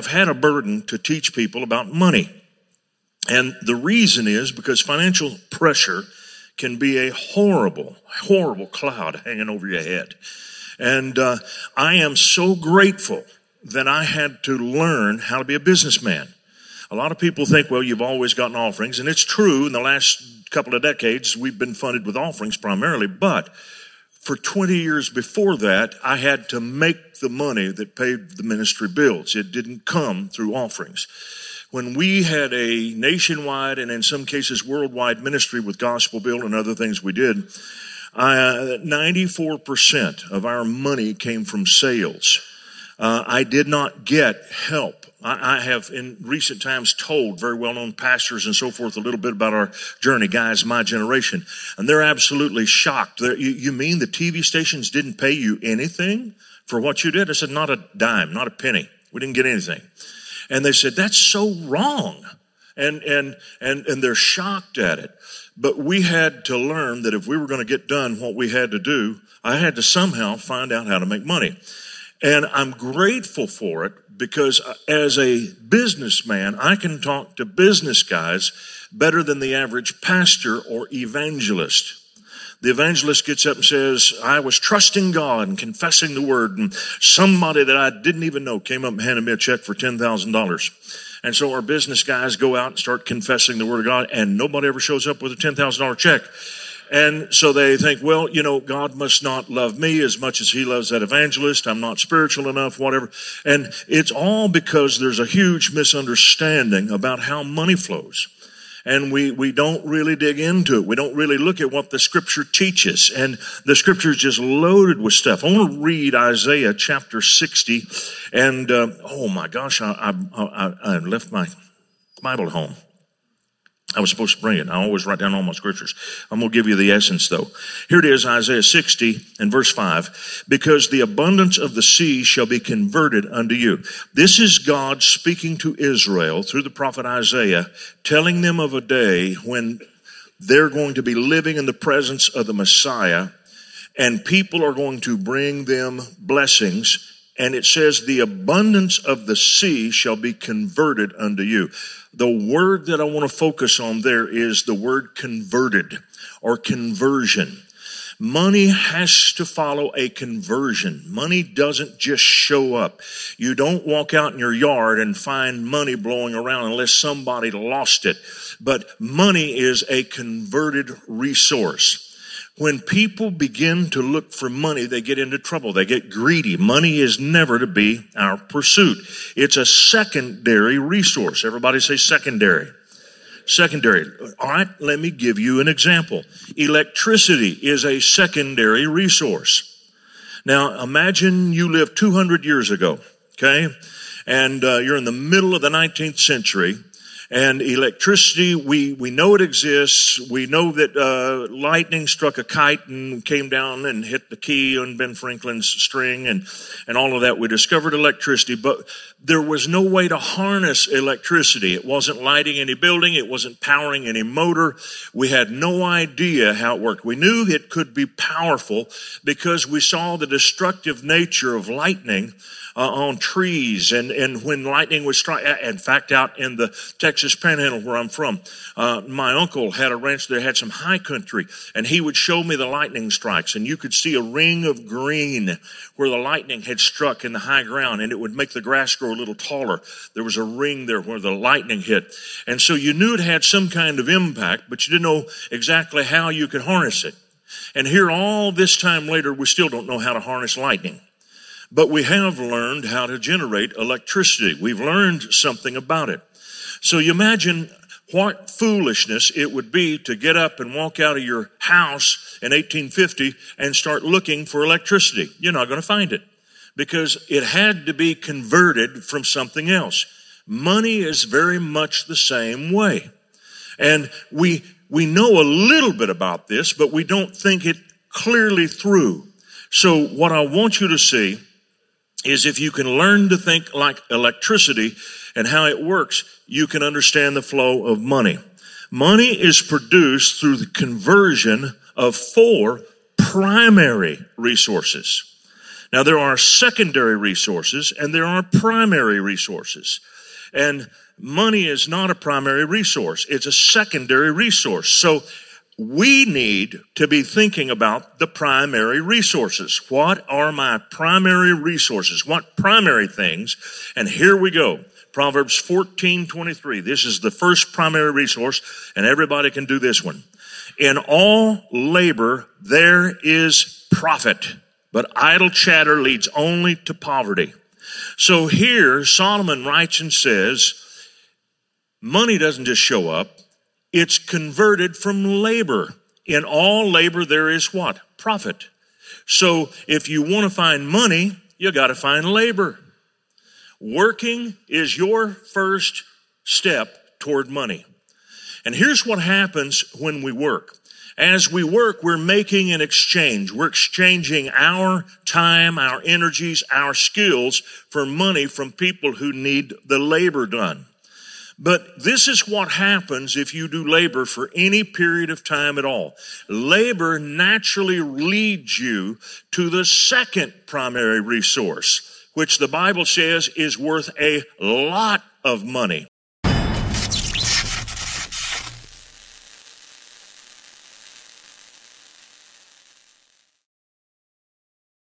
have had a burden to teach people about money. And the reason is because financial pressure can be a horrible, horrible cloud hanging over your head. And uh, I am so grateful that I had to learn how to be a businessman. A lot of people think, well, you've always gotten offerings, and it's true. In the last couple of decades, we've been funded with offerings primarily, but for 20 years before that, I had to make the money that paid the ministry bills. It didn't come through offerings. When we had a nationwide and in some cases worldwide ministry with Gospel Bill and other things we did, uh, 94% of our money came from sales. Uh, I did not get help. I, have in recent times told very well known pastors and so forth a little bit about our journey, guys, my generation, and they're absolutely shocked. They're, you, you mean the TV stations didn't pay you anything for what you did? I said, not a dime, not a penny. We didn't get anything. And they said, that's so wrong. And, and, and, and they're shocked at it. But we had to learn that if we were going to get done what we had to do, I had to somehow find out how to make money. And I'm grateful for it because uh, as a businessman, I can talk to business guys better than the average pastor or evangelist. The evangelist gets up and says, I was trusting God and confessing the word, and somebody that I didn't even know came up and handed me a check for $10,000. And so our business guys go out and start confessing the word of God, and nobody ever shows up with a $10,000 check. And so they think, well, you know, God must not love me as much as he loves that evangelist. I'm not spiritual enough, whatever. And it's all because there's a huge misunderstanding about how money flows and we, we don't really dig into it. We don't really look at what the scripture teaches. And the scripture is just loaded with stuff. I want to read Isaiah chapter 60. And, uh, oh my gosh, I, I, I, I left my Bible at home. I was supposed to bring it. I always write down all my scriptures. I'm going to give you the essence though. Here it is, Isaiah 60 and verse 5. Because the abundance of the sea shall be converted unto you. This is God speaking to Israel through the prophet Isaiah, telling them of a day when they're going to be living in the presence of the Messiah and people are going to bring them blessings. And it says, the abundance of the sea shall be converted unto you. The word that I want to focus on there is the word converted or conversion. Money has to follow a conversion. Money doesn't just show up. You don't walk out in your yard and find money blowing around unless somebody lost it. But money is a converted resource when people begin to look for money, they get into trouble. They get greedy. Money is never to be our pursuit. It's a secondary resource. Everybody say secondary. Secondary. All right, let me give you an example. Electricity is a secondary resource. Now, imagine you live 200 years ago, okay? And uh, you're in the middle of the 19th century and electricity, we, we know it exists. We know that uh, lightning struck a kite and came down and hit the key on Ben Franklin's string and, and all of that. We discovered electricity, but there was no way to harness electricity. It wasn't lighting any building. It wasn't powering any motor. We had no idea how it worked. We knew it could be powerful because we saw the destructive nature of lightning uh, on trees and, and when lightning was strike. In fact, out in the Texas panhandle where I'm from, uh, my uncle had a ranch that had some high country and he would show me the lightning strikes and you could see a ring of green where the lightning had struck in the high ground and it would make the grass grow a little taller. There was a ring there where the lightning hit. And so you knew it had some kind of impact, but you didn't know exactly how you could harness it. And here all this time later, we still don't know how to harness lightning. But we have learned how to generate electricity. We've learned something about it. So you imagine what foolishness it would be to get up and walk out of your house in 1850 and start looking for electricity. You're not going to find it because it had to be converted from something else. Money is very much the same way. And we, we know a little bit about this, but we don't think it clearly through. So what I want you to see is if you can learn to think like electricity and how it works, you can understand the flow of money. Money is produced through the conversion of four primary resources. Now, there are secondary resources and there are primary resources. And money is not a primary resource. It's a secondary resource. So we need to be thinking about the primary resources. What are my primary resources? What primary things? And here we go. Proverbs 14, 23. This is the first primary resource, and everybody can do this one. In all labor, there is profit, but idle chatter leads only to poverty. So here, Solomon writes and says, money doesn't just show up. It's converted from labor. In all labor, there is what? Profit. So if you want to find money, you got to find labor. Working is your first step toward money. And here's what happens when we work. As we work, we're making an exchange. We're exchanging our time, our energies, our skills for money from people who need the labor done. But this is what happens if you do labor for any period of time at all. Labor naturally leads you to the second primary resource, which the Bible says is worth a lot of money.